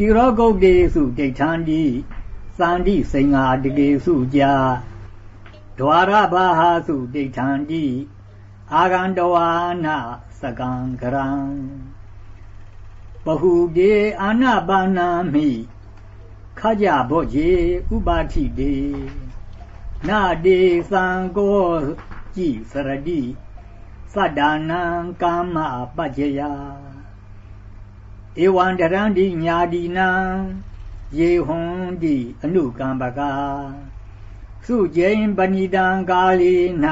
တိရောဂုတ်တေစုဒိဋ္ဌန္တိသန္တိစိင္ဃာတကေစုကြာဒွါရဘာဟာစုဒိဋ္ဌန္တိအာဂန္တဝါနာစကံကရံပဟုတေအာနာပါဏာမိခကြဘောဇေဥပါတိတေနာတေသံကောကြည်စရတိသတ္တနာကာမပัจจယ ဧဝံတရန္တိညာတိနံယေဟွန်တိအနုကံပကာစုကျိန်ပဏိတံကာလေန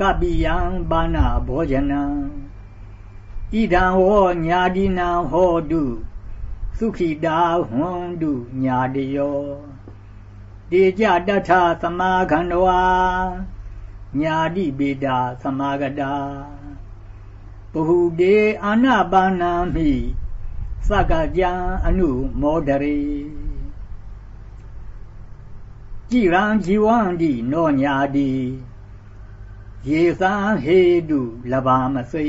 ကပိယံဘာနာဘောဇနံဣဒံဟောညာတိနံဟောတုသုခိတာဟွန်တုညာတယောတေကြတထသမာခန္ဓဝါညာတိပေတာသမာဂတာဘဟုတေအာနာပါဏာမိ သက္ကကြံအနုမောဒရေကြည်ရန်ជីဝန္တိနောညာတိရေသံဟေတုလဘာမစေ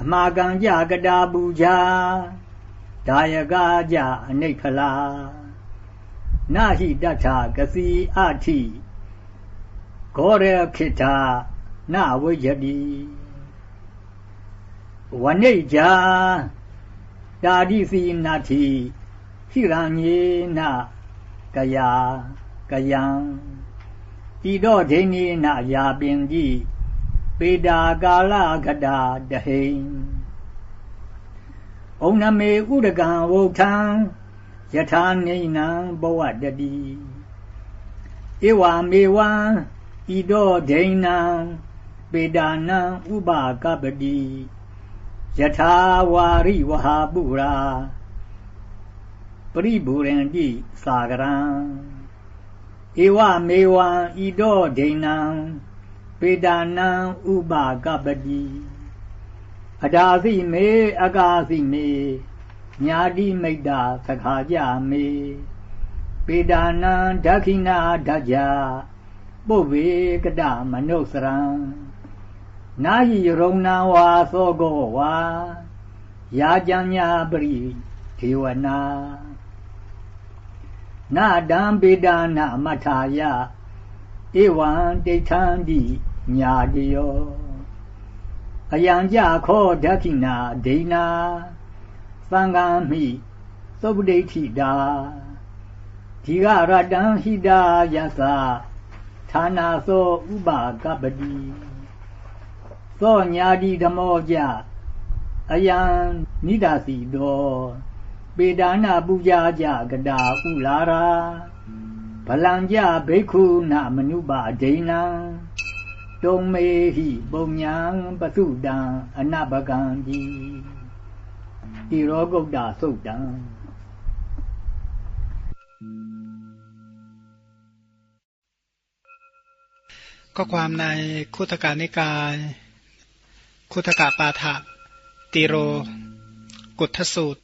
အမာကံကြကတာပူဇာဒါယကကြအနိခလာနာဟိတထကစီအထိဂောရခိတာနဝိယတိဝနိကြ တာတိစီနာတိဟိရညေနကယာကယံဤတော့ဒိနေနယာပင်ကြီးပေတာကာလကတာတဟိဩနမေဥဒကံဝုထံယထာနေနံဘဝတတိဧဝမေဝံဤတော့ဒိဏံပေတာနံဥပကပတိ ယထာဝါရိဝဟာပုရာပရိဘူရန္တိသာဂရံဧဝမေဝံဤတော့ဒိဏံပေတာနံဥပကပတိအဒါသိမေအကာသိမေညာတိမိတ်တာသခါကြမေပေတာနံဒက္ခိနာဓကြပုဗ္ဗေကတမနုစရံ နာယိရုံနာဝါသောကောဝါယာကြံညာပရိဒေဝနာနာဒံပေတာနာမထာယဧဝံဒိဋ္ဌံတိညာတယောအယံကြခောဒက္ခိနာဒိနာသံဃာမိသုပ္ပဒိဋ္ဌိတာဒီကရတံဟိတာယသဌာနာသောဥပါကပတိ သောညာတိဓမောကြအယံနိဒာစီတောပေဒါနာပူဇာကြကတာဥလာရာဗလံကြဘိက္ခုနာမနုပါဒိဏံတုံမေဟိပုံညာပသုတံအနဘကံတိတိရောဂုတ်တာသုတ်တံก็ความในคุตกานิกาย คุตกะปาฐะติโร กุทสูตร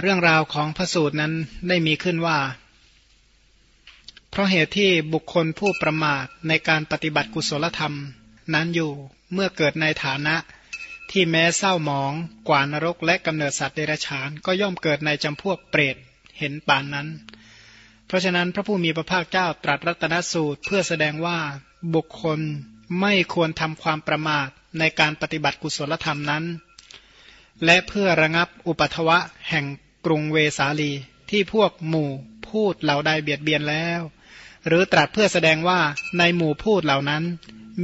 เรื่องราวของพระสูตรนั้นได้มีขึ้นว่า เพราะเหตุที่บุคคลผู้ประมาทในการปฏิบัติกุศลธรรม นั้นอยู่เมื่อเกิดในฐานะที่แม้เศร้าหมองกว่านรกและกำเนิดสัตว์เดรัจฉาน ก็ย่อมเกิดในจำพวกเปรตเห็นปานนั้น เพราะฉะนั้นพระผู้มีพระภาคเจ้าตรัสรัตนสูตรเพื่อแสดงว่าบุคคล ไม่ควรทำความประมาทในการปฏิบัติกุศลธรรมนั้น และเพื่อระงับอุปัทวะแห่งกรุงเวสาลีที่พวกหมู่พูดเหล่าใดเบียดเบียนแล้ว หรือตรัสเพื่อแสดงว่าในหมู่พูดเหล่านั้น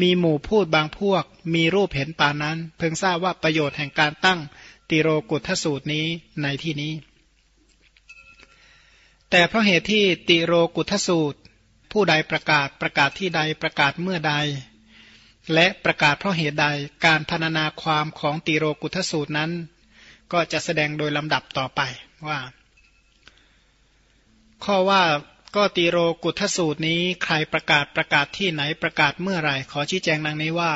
มีหมู่พูดบางพวก มีรูปเห็นปานนั้น เพิ่งทราบว่าประโยชน์แห่งการตั้งติโรกุทสูตรนี้ในที่นี้ แต่เพราะเหตุที่ติโรกุทสูตร ผู้ใดประกาศประกาศที่ใดประกาศเมื่อใด และประกาศเพราะเหตุใดการพรรณนาความของตีโรกุทสูตรนั้น ก็จะแสดงโดยลำดับต่อไปว่า ข้อว่าก็ตีโรกุทสูตรนี้ใครประกาศประกาศที่ไหนประกาศเมื่อไรขอชี้แจงดังนี้ว่า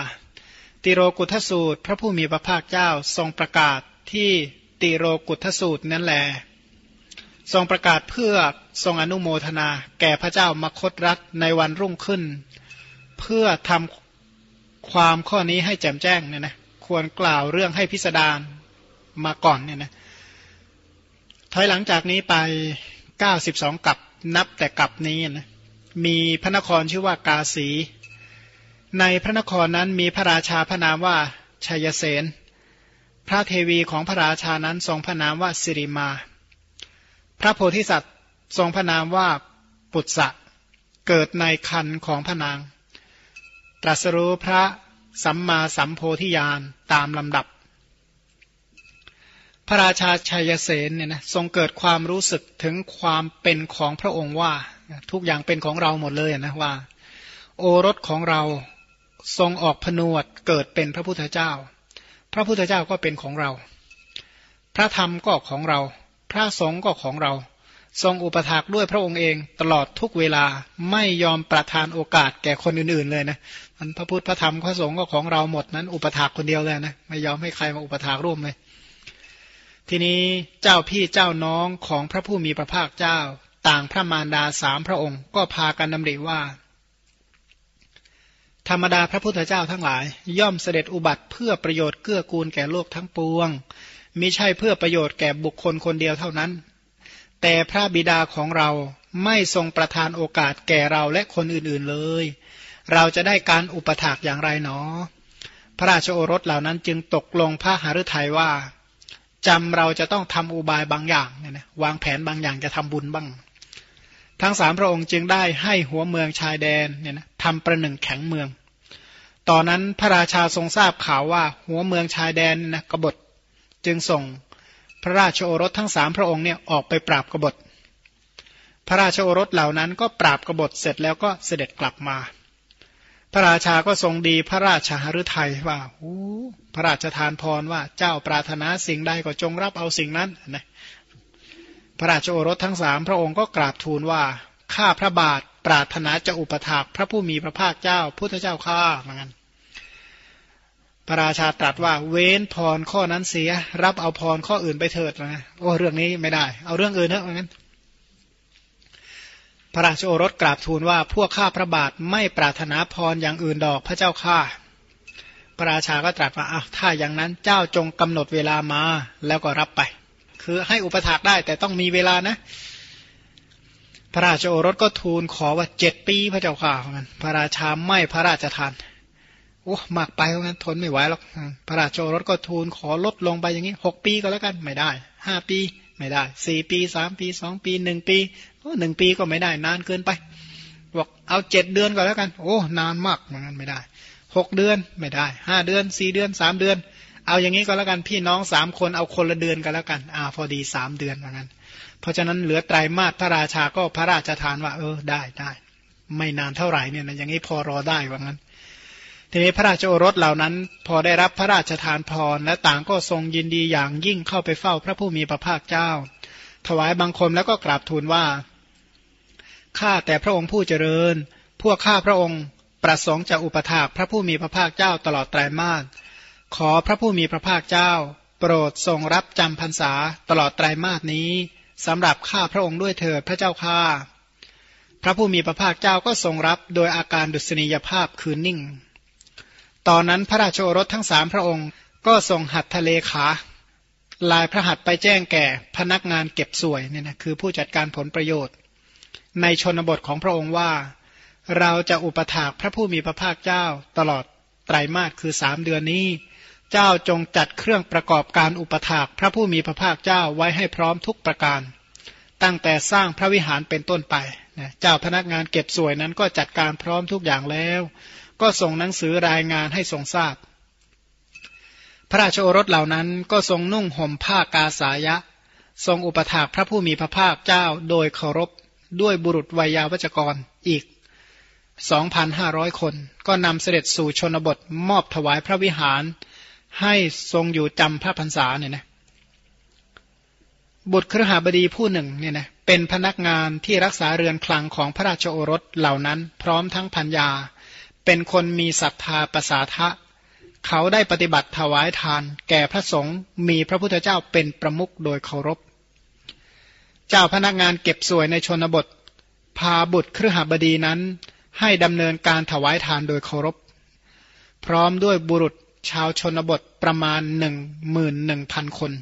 ตีโรกุทสูตร พระผู้มีพระภาคเจ้าทรงประกาศที่ตีโรกุทสูตรนั่นแหละทรงประกาศเพื่อทรงอนุโมทนา แก่พระเจ้ามคตรัฐในวันรุ่งขึ้น เพื่อทำ ความข้อนี้ให้แจ่มแจ้งเนี่ยนะควรกล่าวเรื่องให้พิสดารมาก่อนเนี่ยนะถอยหลังจากนี้ไป 92กับนับแต่กับนี้นะมีพระนครชื่อว่ากาสี ในพระนครนั้นมีพระราชาพระนามว่าชัยเสนพระเทวีของพระราชานั้นทรงพระนามว่าสิริมา พระโพธิสัตว์ทรงพระนามว่าปุตสะเกิดในคันของพระนาง ตรัสรู้พระสัมมาสัมโพธิญาณตามลำดับ พระราชาชัยเสนเนี่ยนะทรงเกิดความรู้สึกถึงความเป็นของพระองค์ว่า ทุกอย่างเป็นของเราหมดเลยนะว่า โอรสของเราทรงออกผนวดเกิดเป็นพระพุทธเจ้า พระพุทธเจ้าก็เป็นของเรา พระธรรมก็ของเรา พระสงฆ์ก็ของเรา ทรงอุปถากด้วยพระองค์เองตลอดทุกเวลาไม่ยอมประทานโอกาสแก่คนอื่นๆเลยนะมันพระพุทธพระธรรมพระสงฆ์ก็ของเราหมดนั้น อุปถากคนเดียวเลยนะไม่ยอมให้ใครมาอุปถากร่วมเลย ทีนี้เจ้าพี่เจ้าน้องของพระผู้มีพระภาคเจ้า ต่างพระมารดาสามพระองค์ ก็พากันดำริว่า ธรรมดาพระพุทธเจ้าทั้งหลาย ย่อมเสด็จอุบัติเพื่อประโยชน์เกื้อกูลแก่โลกทั้งปวงมิใช่เพื่อประโยชน์แก่บุคคลคนเดียวเท่านั้น แต่พระบิดาของเราไม่ทรงประทานโอกาสแก่เราและคนอื่นๆเลย เราจะได้การอุปถากอย่างไรหนอ พระราชโอรสเหล่านั้นจึงตกลงพระหฤทัยว่าจำเราจะต้องทำอุบายบางอย่างเนี่ยนะวางแผนบางอย่างจะทำบุญบ้าง ทั้งสามพระองค์จึงได้ให้หัวเมืองชายแดนเนี่ยนะทำประหนึ่งแข็งเมือง ตอนนั้นพระราชาทรงทราบข่าวว่าหัวเมืองชายแดนนะกบฏจึงส่ง พระราชโอรสทั้งสามพระองค์เนี่ยออกไปปราบกบฏ พระราชโอรสเหล่านั้นก็ปราบกบฏเสร็จแล้วก็เสด็จกลับมา พระราชาก็ทรงดีพระราชหฤทัยว่าพระราชทานพรว่าเจ้าปรารถนาสิ่งใดก็จงรับเอาสิ่งนั้นนะพระราชโอรสทั้งสามพระองค์ก็กราบทูลว่าข้าพระบาทปรารถนาจะอุปถากพระผู้มีพระภาคเจ้าพุทธเจ้าข้าเหมือนกัน พระราชาตรัสว่าเว้นพรข้อนั้นเสีย รับเอาพรข้ออื่นไปเถิดนะโอ้เรื่องนี้ไม่ได้ เอาเรื่องอื่นเถอะเหมือนพระราชโอรสกราบทูลว่าพวกข้าพระบาทไม่ปรารถนาพรอย่างอื่นดอกพระเจ้าข้าพระราชาก็ตรัสว่าอ้าวถ้าอย่างนั้นเจ้าจงกำหนดเวลามาแล้วก็รับไป คือให้อุปถากได้แต่ต้องมีเวลานะ พระราชโอรสก็ทูลขอว่าเจ็ดปีพระเจ้าข่าเหมือนกันพระราชาไม่พระราชทาน อ้มากไปเพราะงั้นทนไม่ไหวหรอกพระราชโอรสก็ทูลขอลดลงไปอย่างนี้หกปีก็แล้วกันไม่ได้ห้าปีไม่ได้สี่ปีสามปีสองปีหนึ่งปีหนึ่งปีก็ไม่ได้นานเกินไปบอกเอาเจ็ดเดือนก็แล้วกัน โอ้นานมากเหมือนกันไม่ได้หกเดือนไม่ได้ห้าเดือนสี่เดือนสามเดือน เอาอย่างนี้ก็แล้วกันพี่น้องสามคนเอาคนละเดือนก็แล้วกันอ่าพอดีสามเดือนเหมือนกันเพราะฉะนั้นเหลือไตรมาสพระราชาก็พระราชทานว่า เออได้ได้ไม่นานเท่าไหร่เนี่ยนะอย่างนี้พอรอได้ว่างั้น ทีนี้พระราชโอรสเหล่านั้น พอได้รับพระราชทานพรและต่างก็ทรงยินดีอย่างยิ่งเข้าไปเฝ้าพระผู้มีพระภาคเจ้า ถวายบังคมแล้วก็กราบทูลว่าข้าแต่พระองค์ผู้เจริญ พวกข้าพระองค์ประสงค์จะอุปถากพระผู้มีพระภาคเจ้าตลอดไตรมาสขอพระผู้มีพระภาคเจ้า โปรดทรงรับจำพรรษาตลอดไตรมาสนี้สำหรับข้าพระองค์ด้วยเถิดพระเจ้าข้าพระผู้มีพระภาคเจ้าก็ทรงรับโดยอาการดุษณียภาพคือนิ่ง ตอนนั้นพระราชโอรสทั้งสามพระองค์ ก็ทรงหัดทะเลขา ลายพระหัตไปแจ้งแก่พนักงานเก็บสวยเนี่ยนะคือผู้จัดการผลประโยชน์ ในชนบทของพระองค์ว่า เราจะอุปถากพระผู้มีพระภาคเจ้าตลอดไตรมาสคือสามเดือนนี้ เจ้าจงจัดเครื่องประกอบการอุปถากพระผู้มีพระภาคเจ้าไว้ให้พร้อมทุกประการ ตั้งแต่สร้างพระวิหารเป็นต้นไปเจ้าพนักงานเก็บสวยนั้นก็จัดการพร้อมทุกอย่างแล้ว ก็ส่งหนังสือรายงานให้ทรงทราบ พระราชโอรสเหล่านั้นก็ทรงนุ่งห่มผ้ากาสายะ ทรงอุปถากพระผู้มีพระภาคเจ้าโดยเคารพด้วยบุรุษวัยาวัจกรอีก 2,500 คน ก็นำเสด็จสู่ชนบทมอบถวายพระวิหาร ให้ทรงอยู่จำพระพรรษาเนี่ยนะบุตรครหาบดีผู้หนึ่งเนี่ยนะเป็นพนักงานที่รักษาเรือนคลังของพระราชโอรสเหล่านั้น พร้อมทั้งพัญญา เป็นคนมีศรัทธาประสาทะ เขาได้ปฏิบัติถวายทาน แก่พระสงฆ์มีพระพุทธเจ้าเป็นประมุขโดยเคารพ เจ้าพนักงานเก็บสวยในชนบท พาบุตรครหบดีนั้น ให้ดำเนินการถวายทานโดยเคารพ พร้อมด้วยบุรุษชาวชนบทประมาณหนึ่งหมื่นหนึ่งพันคน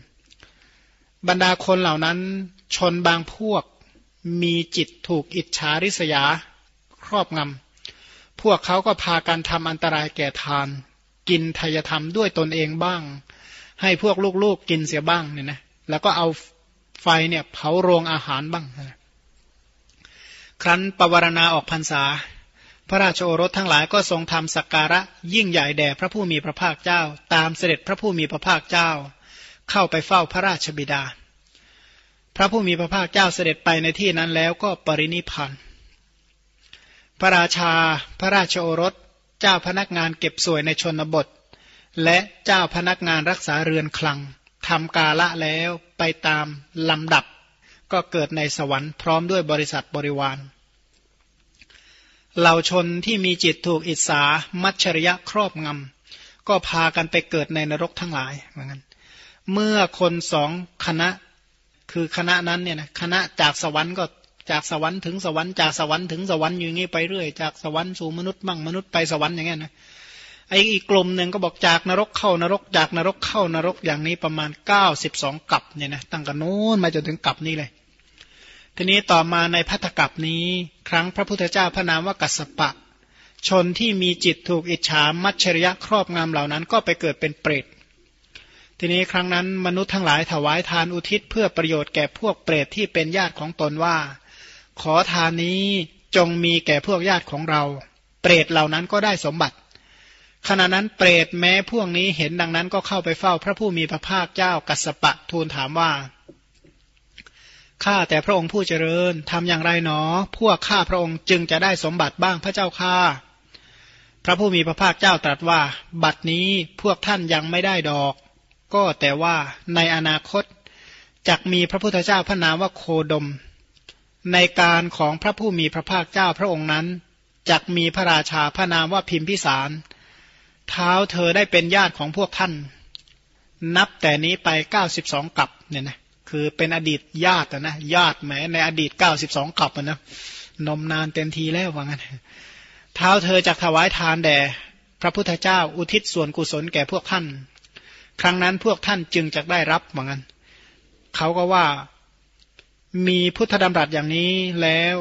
บรรดาคนเหล่านั้นชนบางพวกมีจิตถูกอิจฉาริษยา ครอบงำ พวกเขาก็พากันทำอันตรายแก่ทาน กินทายธรรมด้วยตนเองบ้าง ให้พวกลูกๆกกินเสียบ้างเนี่ยนะแล้วก็เอาไฟเนี่ยเผาโรงอาหารบ้างนะครั้นปวารณาออกพรรษา พระราชโอรสทั้งหลายก็ทรงทำสักการะยิ่งใหญ่แด่พระผู้มีพระภาคเจ้า ตามเสด็จพระผู้มีพระภาคเจ้า เข้าไปเฝ้าพระราชบิดา พระผู้มีพระภาคเจ้าเสด็จไปในที่นั้นแล้วก็ปรินิพาน พระราชา พระราชโอรส เจ้าพนักงานเก็บสวยในชนบท และเจ้าพนักงานรักษาเรือนคลังทำกาละแล้วไปตามลำดับ ก็เกิดในสวรรค์พร้อมด้วยบริษัทบริวาร เหล่าชนที่มีจิตถูกอิสามัชริยะครอบงำก็พากันไปเกิดในนรกทั้งหลายเหมือนกันเมื่อคนสองคณะคือคณะนั้นเนี่ยนะคณะจากสวรรค์ก็ จากสวรรค์ถึงสวรรค์จากสวรรค์ถึงสวรรค์อยู่งี้ไปเรื่อยจากสวรรค์สู่มนุษย์มั่งมนุษย์ไปสวรรค์อย่างเงี้ยนะไอ้อีกกลุ่มหนึ่งก็บอกจากนรกเข้านรก จากนรกเข้านรกอย่างนี้ประมาณเก้าสิบสองกับเนี่ยนะตั้งกันโน้นมาจนถึงกับนี้เลย ทีนี้ต่อมาในพัทธกับนี้ ครั้งพระพุทธเจ้าพระนามว่ากัสปะ ชนที่มีจิตถูกอิจฉามัจฉริยะครอบงำเหล่านั้นก็ไปเกิดเป็นเปรตทีนี้ครั้งนั้นมนุษย์ทั้งหลายถวายทานอุทิศเพื่อประโยชน์แก่พวกเปรตที่เป็นญาติของตนว่า ขอทานนี้จงมีแก่พวกญาติของเรา เปรตเหล่านั้นก็ได้สมบัติ ขณะนั้นเปรตแม้พวกนี้เห็นดังนั้นก็เข้าไปเฝ้าพระผู้มีพระภาคเจ้ากัสปะทูลถามว่าข้าแต่พระองค์ผู้เจริญทำอย่างไรหนอ พวกข้าพระองค์จึงจะได้สมบัติบ้างพระเจ้าข้าพระผู้มีพระภาคเจ้าตรัสว่า บัดนี้พวกท่านยังไม่ได้ดอก ก็แต่ว่าในอนาคตจะมีพระพุทธเจ้าพระนามว่าโคดม ในการของพระผู้มีพระภาคเจ้าพระองค์นั้นจะมีพระราชาพระนามว่าพิมพิสาร เท้าเธอได้เป็นญาติของพวกท่าน นับแต่นี้ไปเก้าสิบสองกับเนี่ยนะคือเป็นอดีตญาตินะญาติแม้ในอดีตเก้าสิบสองกับนะนมนานเต็มทีแล้วว่างั้นเท้าเธอจะถวายทานแด่พระพุทธเจ้าอุทิศส่วนกุศลแก่พวกท่าน ครั้งนั้นพวกท่านจึงจะได้รับว่างั้นเขาก็ว่า มีพุทธดำรัสอย่างนี้แล้ว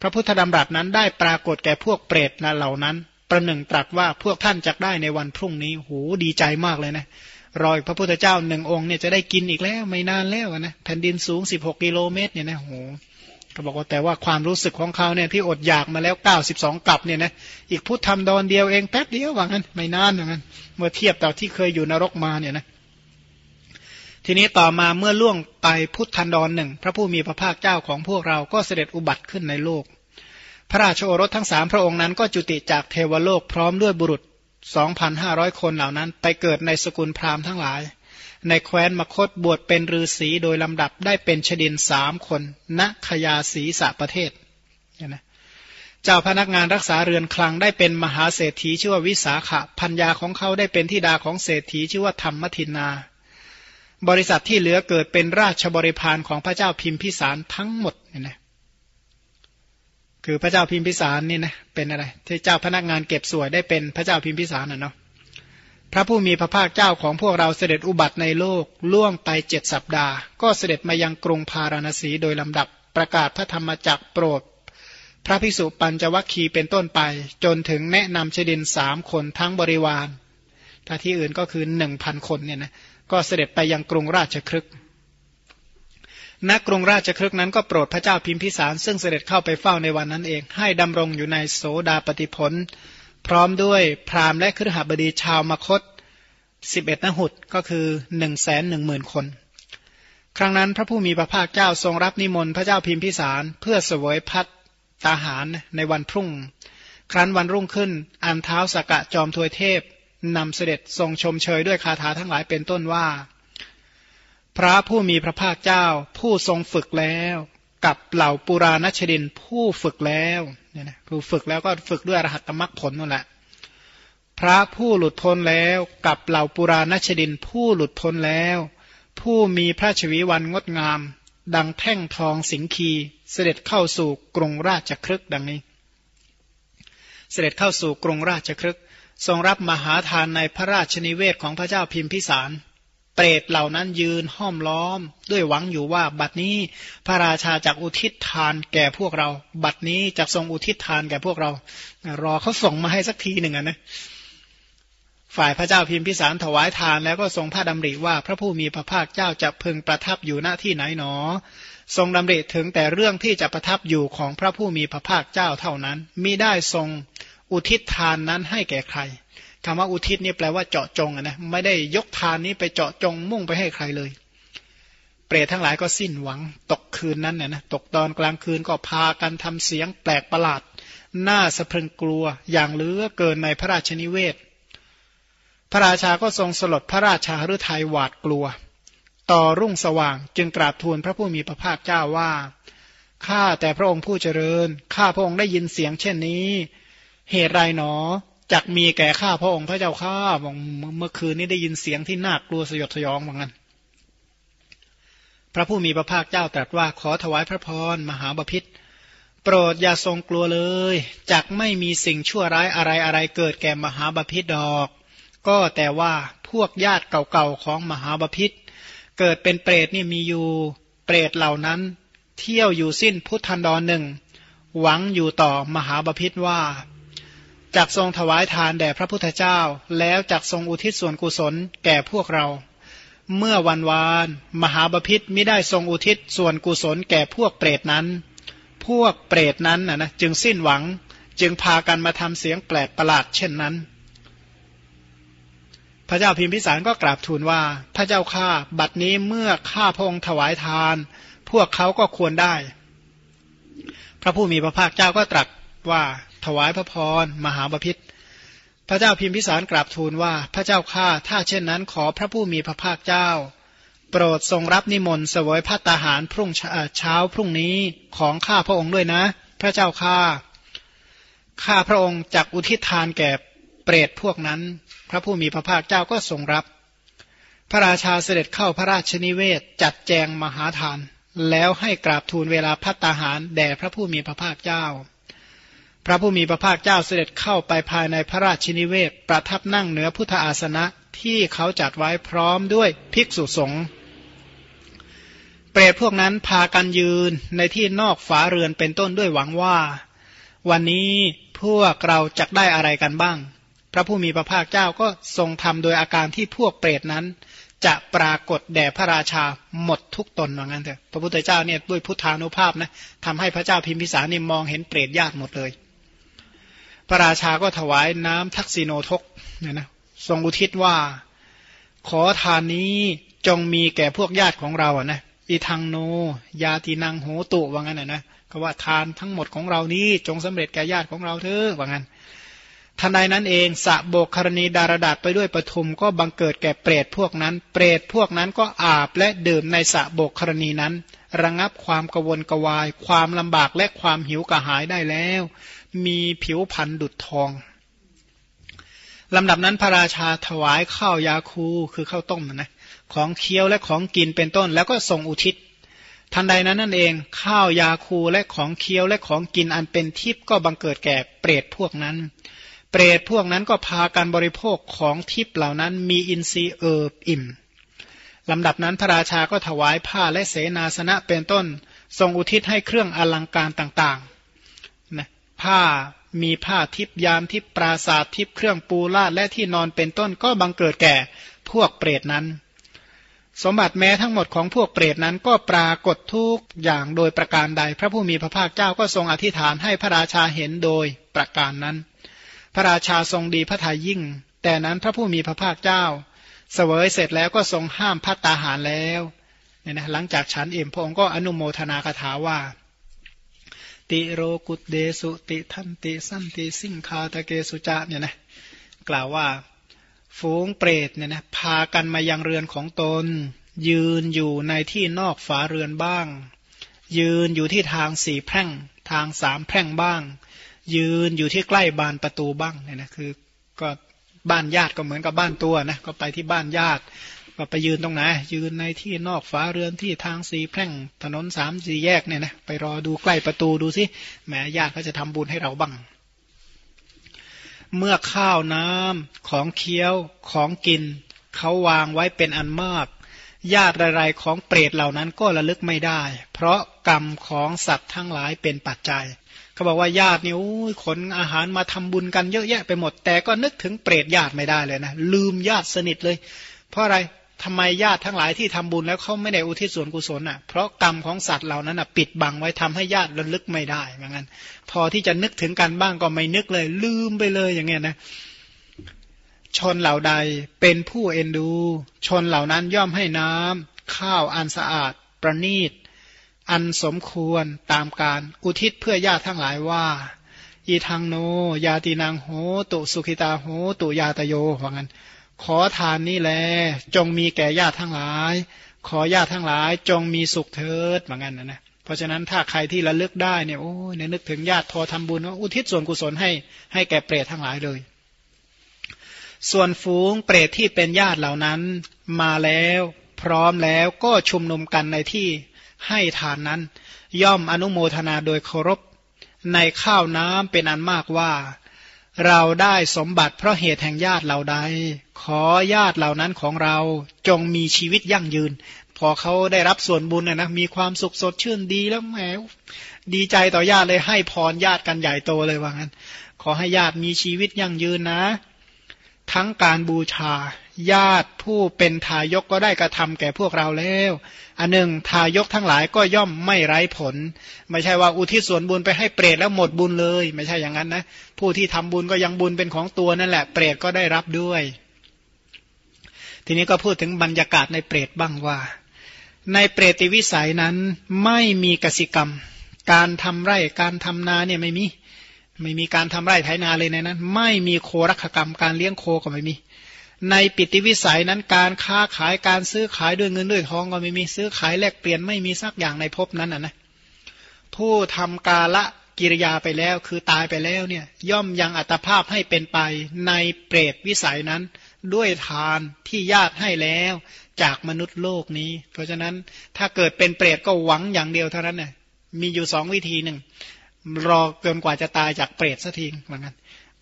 พระพุทธดำรัสนั้นได้ปรากฏแก่พวกเปรตนะเหล่านั้น ประหนึ่งตรัสว่าพวกท่านจะได้ในวันพรุ่งนี้โหดีใจมากเลยนะรอยพระพุทธเจ้าหนึ่งองค์เนี่ยจะได้กินอีกแล้วไม่นานแล้วนะแผ่นดินสูงสิบหกกิโลเมตรเนี่ยนะโหเขาบอกว่าแต่ว่าความรู้สึกของเขาเนี่ยที่อดอยากมาแล้วเก้าสิบสองกลับเนี่ยนะอีกพุทธธรรมดอนเดียวเองแป๊บเดียวว่างั้น ไม่นานว่างั้น เมื่อเทียบต่อที่เคยอยู่นรกมาเนี่ยนะ ทีนี้ต่อมาเมื่อล่วงไปพุทธันดรหนึ่งพระผู้มีพระภาคเจ้าของพวกเราก็เสด็จอุบัติขึ้นในโลก พระราชโอรสทั้งสามพระองค์นั้นก็จุติจากเทวโลกพร้อมด้วยบุรุษ 2,500 คนเหล่านั้นไปเกิดในสกุลพราหมณ์ทั้งหลาย ในแคว้นมคตบวชเป็นฤาษีโดยลำดับได้เป็นชดินสามคนณขยาศีสะประเทศนะเจ้าพนักงานรักษาเรือนคลังได้เป็นมหาเศรษฐีชื่อว่าวิสาขะพัญญาของเขาได้เป็นทิดาของเศรษฐีชื่อว่าธรรมทินา บริษัทที่เหลือเกิดเป็นราชบริพารของพระเจ้าพิมพิสารทั้งหมดเนี่ยนะคือพระเจ้าพิมพิสารนี่นะเป็นอะไรที่เจ้าพนักงานเก็บสวยได้เป็นพระเจ้าพิมพิสารน่ะเนาะพระผู้มีพระภาคเจ้าของพวกเราเสด็จอุบัติในโลกล่วงไปเจ็ดสัปดาห์ ก็เสด็จมายังกรุงพาราณสีโดยลำดับประกาศพระธรรมจักรโปรด พระภิกษุปัญจวัคคีย์เป็นต้นไป จนถึงแนะนำชดินสามคนทั้งบริวารถ้าที่อื่นก็คือหนึ่งพันคนเนี่ยนะ ก็เสด็จไปยังกรุงราชครึกณกรุงราชครึกนั้นก็โปรดพระเจ้าพิมพิสาร ซึ่งเสด็จเข้าไปเฝ้าในวันนั้นเอง ให้ดำรงอยู่ในโสดาปฏิพลพร้อมด้วยพราหมณ์และครหบดีชาวมคตสิบเอ็ดนหุดก็คือหนึ่งแสนหนึ่งหมื่นคน ครั้งนั้นพระผู้มีพระภาคเจ้าทรงรับนิมนต์พระเจ้าพิมพิสาร เพื่อเสวยพัดตาหารในวันพรุ่ง ครั้นวันรุ่งขึ้นอันเท้าสกะจอมทวยเทพ นำเสด็จทรงชมเชยด้วยคาถาทั้งหลายเป็นต้นว่า พระผู้มีพระภาคเจ้า ผู้ทรงฝึกแล้ว กับเหล่าปุราณชดินผู้ฝึกแล้วเนี่ยนะผู้ฝึกแล้วก็ฝึกด้วยอรหัตมรรคผลนั่นแหละพระผู้หลุดพ้นแล้วกับเหล่าปุราณชดินผู้หลุดพ้นแล้ว ผู้มีพระชวีวันงดงาม ดังแท่งทองสิงคีเสด็จเข้าสู่กรุงราชครึกดังนี้ เสด็จเข้าสู่กรุงราชครึก ทรงรับมหาทานในพระราชนิเวศของพระเจ้าพิมพิสาร เปรตเหล่านั้นยืนห้อมล้อม ด้วยหวังอยู่ว่าบัดนี้พระราชาจากอุทิศทานแก่พวกเรา บัดนี้จะทรงอุทิศทานแก่พวกเรา รอเขาส่งมาให้สักทีหนึ่งนะฝ่ายพระเจ้าพิมพิสารถวายทานแล้วก็ทรงพระดำริว่าพระผู้มีพระภาคเจ้าจะพึงประทับอยู่หน้าที่ไหนหนอ ทรงดำริถึงแต่เรื่องที่จะประทับอยู่ของพระผู้มีพระภาคเจ้าเท่านั้นมิได้ทรง อุทิศทานนั้นให้แก่ใครคำว่าอุทิศนี่แปลว่าเจาะจงนะไม่ได้ยกทานนี้ไปเจาะจงมุ่งไปให้ใครเลย เปรตทั้งหลายก็สิ้นหวัง ตกคืนนั้นเนี่ยนะตกตอนกลางคืนก็พากันทำเสียงแปลกประหลาดน่าสะพรึงกลัวอย่างเหลือเกินในพระราชนิเวศ พระราชาก็ทรงสลดพระราชาฤทัยหวาดกลัว ต่อรุ่งสว่างจึงกราบทูลพระผู้มีพระภาคเจ้าว่าข้าแต่พระองค์ผู้เจริญข้าพระองค์ได้ยินเสียงเช่นนี้ เหตุไรหนอจักมีแก่ข้าพระองค์พระเจ้าข้าบอกเมื่อคืนนี้ได้ยินเสียงที่น่ากลัวสยดสยองเหมือนกันพระผู้มีพระภาคเจ้าตรัสว่าขอถวายพระพรมหาบพิษโปรดอย่าทรงกลัวเลยจักไม่มีสิ่งชั่วร้ายอะไรอะไรเกิดแก่มหาบพิษดอก ก็แต่ว่าพวกญาติเก่าๆของมหาบพิษเกิดเป็นเปรตนี่มีอยู่เปรตเหล่านั้น เที่ยวอยู่สิ้นพุทธันดรหนึ่งหวังอยู่ต่อมหาบพิษว่า จักทรงถวายทานแด่พระพุทธเจ้า แล้วจักทรงอุทิศส่วนกุศลแก่พวกเรา เมื่อวันวาน มหาบพิษไม่ได้ทรงอุทิศส่วนกุศลแก่พวกเปรตนั้น พวกเปรตนั้นนะนะจึงสิ้นหวังจึงพากันมาทำเสียงแปลกประหลาดเช่นนั้น พระเจ้าพิมพิสารก็กราบทูลว่า พระเจ้าข้าบัดนี้เมื่อข้าพงถวายทาน พวกเขาก็ควรได้ พระผู้มีพระภาคเจ้าก็ตรัสว่า ถวายพระพรมหาบพิษพระเจ้าพิมพิสารกราบทูลว่าพระเจ้าข้าถ้าเช่นนั้นขอพระผู้มีพระภาคเจ้า โปรดทรงรับนิมนต์เสวยพระตาหารพรุ่งเช้าพรุ่งนี้ของข้าพระองค์ด้วยนะ พระเจ้าข้าข้าพระองค์จักอุทิศทานแก่เปรตพวกนั้น พระผู้มีพระภาคเจ้าก็ทรงรับ พระราชาเสด็จเข้าพระราชนิเวศจัดแจงมหาทาน แล้วให้กราบทูลเวลาพัตตาหารแด่พระผู้มีพระภาคเจ้า พระผู้มีพระภาคเจ้าเสด็จเข้าไปภายในพระราชินิเวศ ประทับนั่งเหนือพุทธอาสนะที่เขาจัดไว้พร้อมด้วยภิกษุสงฆ์เปรตพวกนั้นพากันยืนในที่นอกฝาเรือนเป็นต้นด้วยหวังว่า วันนี้พวกเราจะได้อะไรกันบ้าง พระผู้มีพระภาคเจ้าก็ทรงทำโดยอาการที่พวกเปรตนั้น จะปรากฏแด่พระราชาหมดทุกตนว่างั้นเถอะพระพุทธเจ้าเนี่ยด้วยพุทธานุภาพนะทำให้พระเจ้าพิมพิสารนี่มองเห็นเปรตญาตหมดเลย พระราชาก็ถวายน้ำทักษิโนทกเนี่ยนะทรงอุทิศว่า ขอทานนี้จงมีแก่พวกญาติของเราอะนะอีทังโน ยาตินังโหตุว่างั้นนะนะก็ว่าทานทั้งหมดของเรานี้จงสำเร็จแก่ญาติของเราเถอะว่างั้นทันใดนั้นเองสะโบกครณีดารดาษไปด้วยปฐุมก็บังเกิดแก่เปรตพวกนั้น เปรตพวกนั้นก็อาบและดื่มในสะโบกครณีนั้น ระงับความกวนกวาย ความลำบากและความหิวกระหายได้แล้ว มีผิวพันธุ์ดุดทองลำดับนั้นพระราชาถวายข้าวยาคูคือข้าวต้มนะของเคี้ยวและของกินเป็นต้น แล้วก็ส่งอุทิศ ทันใดนั้นนั่นเองข้าวยาคูและของเคี้ยวและของกินอันเป็นทิพย์ก็บังเกิดแก่เปรตพวกนั้น เปรตพวกนั้นก็พากันบริโภคของทิพย์เหล่านั้นมีอินทรีย์เอิบอิ่มลำดับนั้นพระราชาก็ถวายผ้าและเสนาสนะเป็นต้นทรงอุทิศให้เครื่องอลังการต่างๆ ผ้ามีผ้าทิพยามทิพปราศาสทิพเครื่องปูลาดและที่นอนเป็นต้นก็บังเกิดแก่พวกเปรตนั้น สมบัติแม้ทั้งหมดของพวกเปรตนั้นก็ปรากฏทุกอย่างโดยประการใด พระผู้มีพระภาคเจ้าก็ทรงอธิษฐานให้พระราชาเห็นโดยประการนั้น พระราชาทรงดีพระทัยยิ่ง แต่นั้นพระผู้มีพระภาคเจ้า เสวยเสร็จแล้วก็ทรงห้ามพัตตาหารแล้วเนี่ยนะหลังจากฉันเอ็มพระองค์ก็อนุโมทนาคาถาว่า ติโรกุตเดสุติทันติสันติสิงคาตะเกสุจะเนี่ยนะกล่าวว่าฝูงเปรตเนี่ยนะพากันมายังเรือนของตน ยืนอยู่ในที่นอกฝาเรือนบ้าง ยืนอยู่ที่ทางสี่แพร่ง ทางสามแพร่งบ้าง ยืนอยู่ที่ใกล้บานประตูบ้างเนี่ยนะคือก็บ้านญาติก็เหมือนกับบ้านตัวนะก็ไปที่บ้านญาติ ก็ไปยืนตรงไหนยืนในที่นอกฝาเรือนที่ทางสีแพร่งถนนสามสี่แยกเนี่ยนะไปรอดูใกล้ประตูดูสิแหมญาติเขาจะทำบุญให้เราบ้าง เมื่อข้าวน้ำของเคี้ยวของกิน เขาวางไว้เป็นอันมาก ญาติรายๆของเปรตเหล่านั้นก็ระลึกไม่ได้ เพราะกรรมของสัตว์ทั้งหลายเป็นปัจจัยเขาบอกว่าญาตินี่ขนอาหารมาทำบุญกันเยอะแยะไปหมด แต่ก็นึกถึงเปรตญาติไม่ได้เลยนะ ลืมญาติสนิทเลย เพราะอะไร ทำไมญาติทั้งหลายที่ทำบุญแล้วเขาไม่ได้อุทิศส่วนกุศลอะ เพราะกรรมของสัตว์เหล่านั้นอะปิดบังไว้ทำให้ญาติระลึกไม่ได้เหมือนกันพอที่จะนึกถึงกันบ้างก็ไม่นึกเลย ลืมไปเลยอย่างเงี้ยนะ ชนเหล่าใดเป็นผู้เอ็นดู ชนเหล่านั้นย่อมให้น้ำข้าวอันสะอาด ประณีต อันสมควรตามการอุทิศเพื่อญาติทั้งหลายว่าอีทางโน ยาตินางโหตุสุขิตาโหตุยาตโยว่างั้น ขอทานนี่แล จงมีแก่ญาติทั้งหลาย ขอญาติทั้งหลาย จงมีสุขเถิดเหมือนกันนะนะเพราะฉะนั้นถ้าใครที่ระลึกได้เนี่ยโอ้ยนึกถึงญาติพอทำบุญอุทิศส่วนกุศลให้ให้แก่เปรตทั้งหลายเลย ส่วนฝูงเปรตที่เป็นญาติเหล่านั้นมาแล้วพร้อมแล้วก็ชุมนุมกันในที่ให้ทานนั้น ย่อมอนุโมทนาโดยเคารพในข้าวน้ำเป็นอันมากว่า เราได้สมบัติเพราะเหตุแห่งญาติเหล่าใด ขอญาติเหล่านั้นของเราจงมีชีวิตยั่งยืน พอเขาได้รับส่วนบุญนะนะมีความสุขสดชื่นดีแล้วแหมดีใจต่อญาติเลยให้พรญาติกันใหญ่โตเลยว่างั้น ขอให้ญาติมีชีวิตยั่งยืนนะ ทั้งการบูชา ญาติผู้เป็นทายกก็ได้กระทำแก่พวกเราแล้ว อันหนึ่งทายกทั้งหลายก็ย่อมไม่ไร้ผล ไม่ใช่ว่าอุทิศส่วนบุญไปให้เปรตแล้วหมดบุญเลย ไม่ใช่อย่างนั้นนะ ผู้ที่ทำบุญก็ยังบุญเป็นของตัวนั่นแหละ เปรตก็ได้รับด้วย ทีนี้ก็พูดถึงบรรยากาศในเปรตบ้างว่า ในเปรติวิสัยนั้นไม่มีกสิกรรม การทำไร่การทำนาเนี่ยไม่มี ไม่มีการทำไร่ไถนาเลยในนั้น ไม่มีโครักกรรม การเลี้ยงโคก็ไม่มี ในปิติวิสัยนั้นการค้าขายการซื้อขายด้วยเงินด้วยทองก็ไม่มีซื้อขายแลกเปลี่ยนไม่มีสักอย่างในภพนั้นนะผู้ทำกาละกิริยาไปแล้วคือตายไปแล้วเนี่ยย่อมยังอัตภาพให้เป็นไปในเปรตวิสัยนั้น ด้วยทานที่ญาติให้แล้วจากมนุษย์โลกนี้ เพราะฉะนั้นถ้าเกิดเป็นเปรตก็หวังอย่างเดียวเท่านั้นน่ยมีอยู่สองวิธีหนึ่งรอเกินกว่าจะตายจากเปรตสักทีเหมือนกัน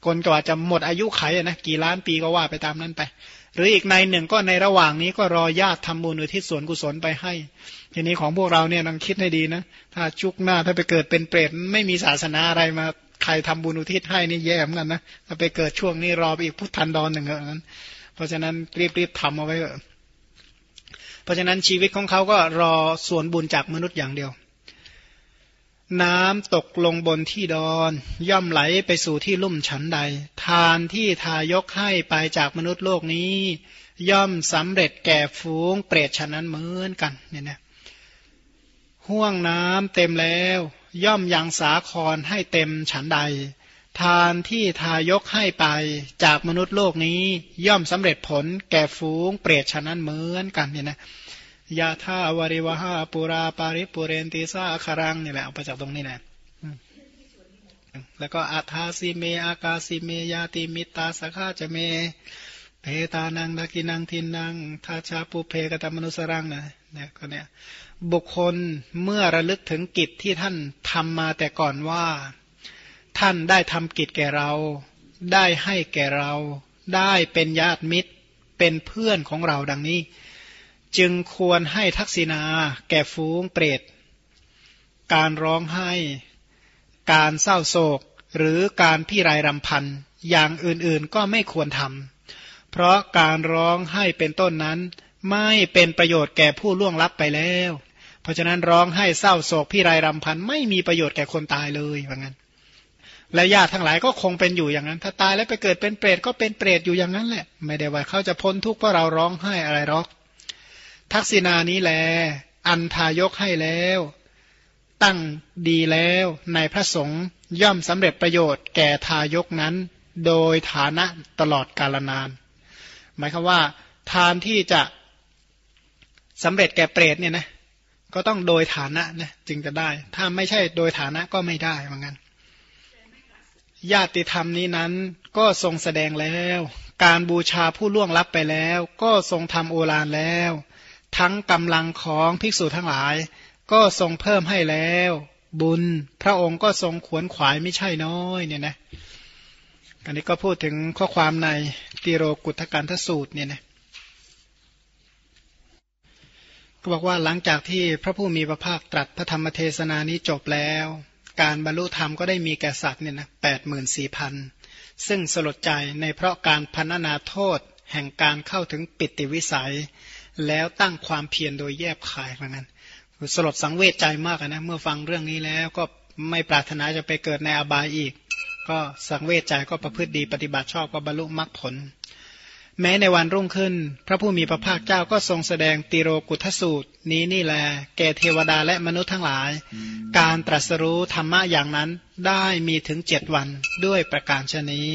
คนกว่าจะหมดอายุไขนะกี่ล้านปีก็ว่าไปตามนั้นไป หรืออีกในหนึ่งก็ในระหว่างนี้ก็รอญาติทำบุญอุทิศส่วนกุศลไปให้ ทีนี้ของพวกเราเนี่ยต้องคิดให้ดีนะ ถ้าชุกหน้าถ้าไปเกิดเป็นเปรตไม่มีศาสนาอะไรมาใครทำบุญอุทิศให้นี่แย่เหมือนกันนะถ้าไปเกิดช่วงนี้รอไปอีกพุทธันดรหนึ่งเอนั้น เพราะฉะนั้นรีบๆทำเอาไว้เพราะฉะนั้นชีวิตของเขาก็รอส่วนบุญจากมนุษย์อย่างเดียว น้ำตกลงบนที่ดอน ย่อมไหลไปสู่ที่ลุ่มฉันใด ทานที่ทายกให้ไปจากมนุษย์โลกนี้ ย่อมสำเร็จแก่ฟูงเปรตฉะนั้นเหมือนกันเนี่ยนะห่วงน้ำเต็มแล้ว ย่อมยังสาครให้เต็มฉันใด ทานที่ทายกให้ไปจากมนุษย์โลกนี้ ย่อมสำเร็จผลแก่ฟูงเปรตฉะนั้นเหมือนกันเนี่ยนะ ยาธาวริวหาปุราปาริปุเรนติสาคารังนี่แหละเอาไปจากตรงนี้แหละแล้วก็อัธาสิเม อากาสิเม ยาติมิตาสกาจะเมเพตานังดากินังทินังทาชาปุเพกตมนุสรังนะเนี่ยก็เนี่ยบุคคลเมื่อระลึกถึงกิจที่ท่านทำมาแต่ก่อนว่า ท่านได้ทำกิจแก่เรา ได้ให้แก่เรา ได้เป็นญาติมิตรเป็นเพื่อนของเราดังนี้ จึงควรให้ทักษิณาแก่ฟูงเปรต การร้องไห้ การเศร้าโศก หรือการพี่รายรำพันอย่างอื่นๆก็ไม่ควรทำ เพราะการร้องไห้เป็นต้นนั้น ไม่เป็นประโยชน์แก่ผู้ล่วงลับไปแล้ว เพราะฉะนั้นร้องไห้เศร้าโศกพี่รายรำพันไม่มีประโยชน์แก่คนตายเลยว่างั้น และญาติทั้งหลายก็คงเป็นอยู่อย่างนั้น ถ้าตายแล้วไปเกิดเป็นเปรตก็เป็นเปรตอยู่อย่างนั้นแหละ ไม่ได้ว่าเขาจะพ้นทุกข์เพราะเราร้องไห้อะไรหรอก ทักษิณานี้แล อันทายกให้แล้ว ตั้งดีแล้วในพระสงฆ์ย่อมสำเร็จประโยชน์แก่ทายกนั้น โดยฐานะตลอดกาลนาน หมายคือว่า ทานที่จะสำเร็จแก่เปรตเนี่ยนะก็ต้องโดยฐานะนะจึงจะได้ ถ้าไม่ใช่โดยฐานะก็ไม่ได้เหมือนกันญาติธรรมนี้นั้นก็ทรงแสดงแล้ว การบูชาผู้ล่วงลับไปแล้ว ก็ทรงทำโอฬารแล้ว ทั้งกำลังของภิกษุทั้งหลาย ก็ทรงเพิ่มให้แล้ว บุญพระองค์ก็ทรงขวนขวายไม่ใช่น้อยเนี่ยนะอันนี้ก็พูดถึงข้อความในติโรกุตกันทสูตรเนี่ยนะก็บอกว่าหลังจากที่พระผู้มีพระภาคตรัสพระธรรมเทศนานี้จบแล้ว การบรรลุธรรมก็ได้มีแก่สัตว์เนี่ยนะแปดหมื่นสี่พันซึ่งสลดใจในเพราะการพันนาโทษแห่งการเข้าถึงปิติวิสัย แล้วตั้งความเพียรโดยแยบขายเหมือนกันสลดสังเวชใจมากนะเมื่อฟังเรื่องนี้แล้วก็ไม่ปรารถนาจะไปเกิดในอบายอีก ก็สังเวชใจก็ประพฤติดีปฏิบัติชอบก็บรรลุมรรคผล แม้ในวันรุ่งขึ้น พระผู้มีพระภาคเจ้าก็ทรงแสดงติโรกุทสูตร นี้นี่แล แก่เทวดาและมนุษย์ทั้งหลาย การตรัสรู้ธรรมะอย่างนั้นได้มีถึงเจ็ดวันด้วยประการชนี้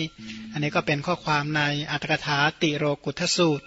อันนี้ก็เป็นข้อความในอัตถกถาติโรกุทสูตร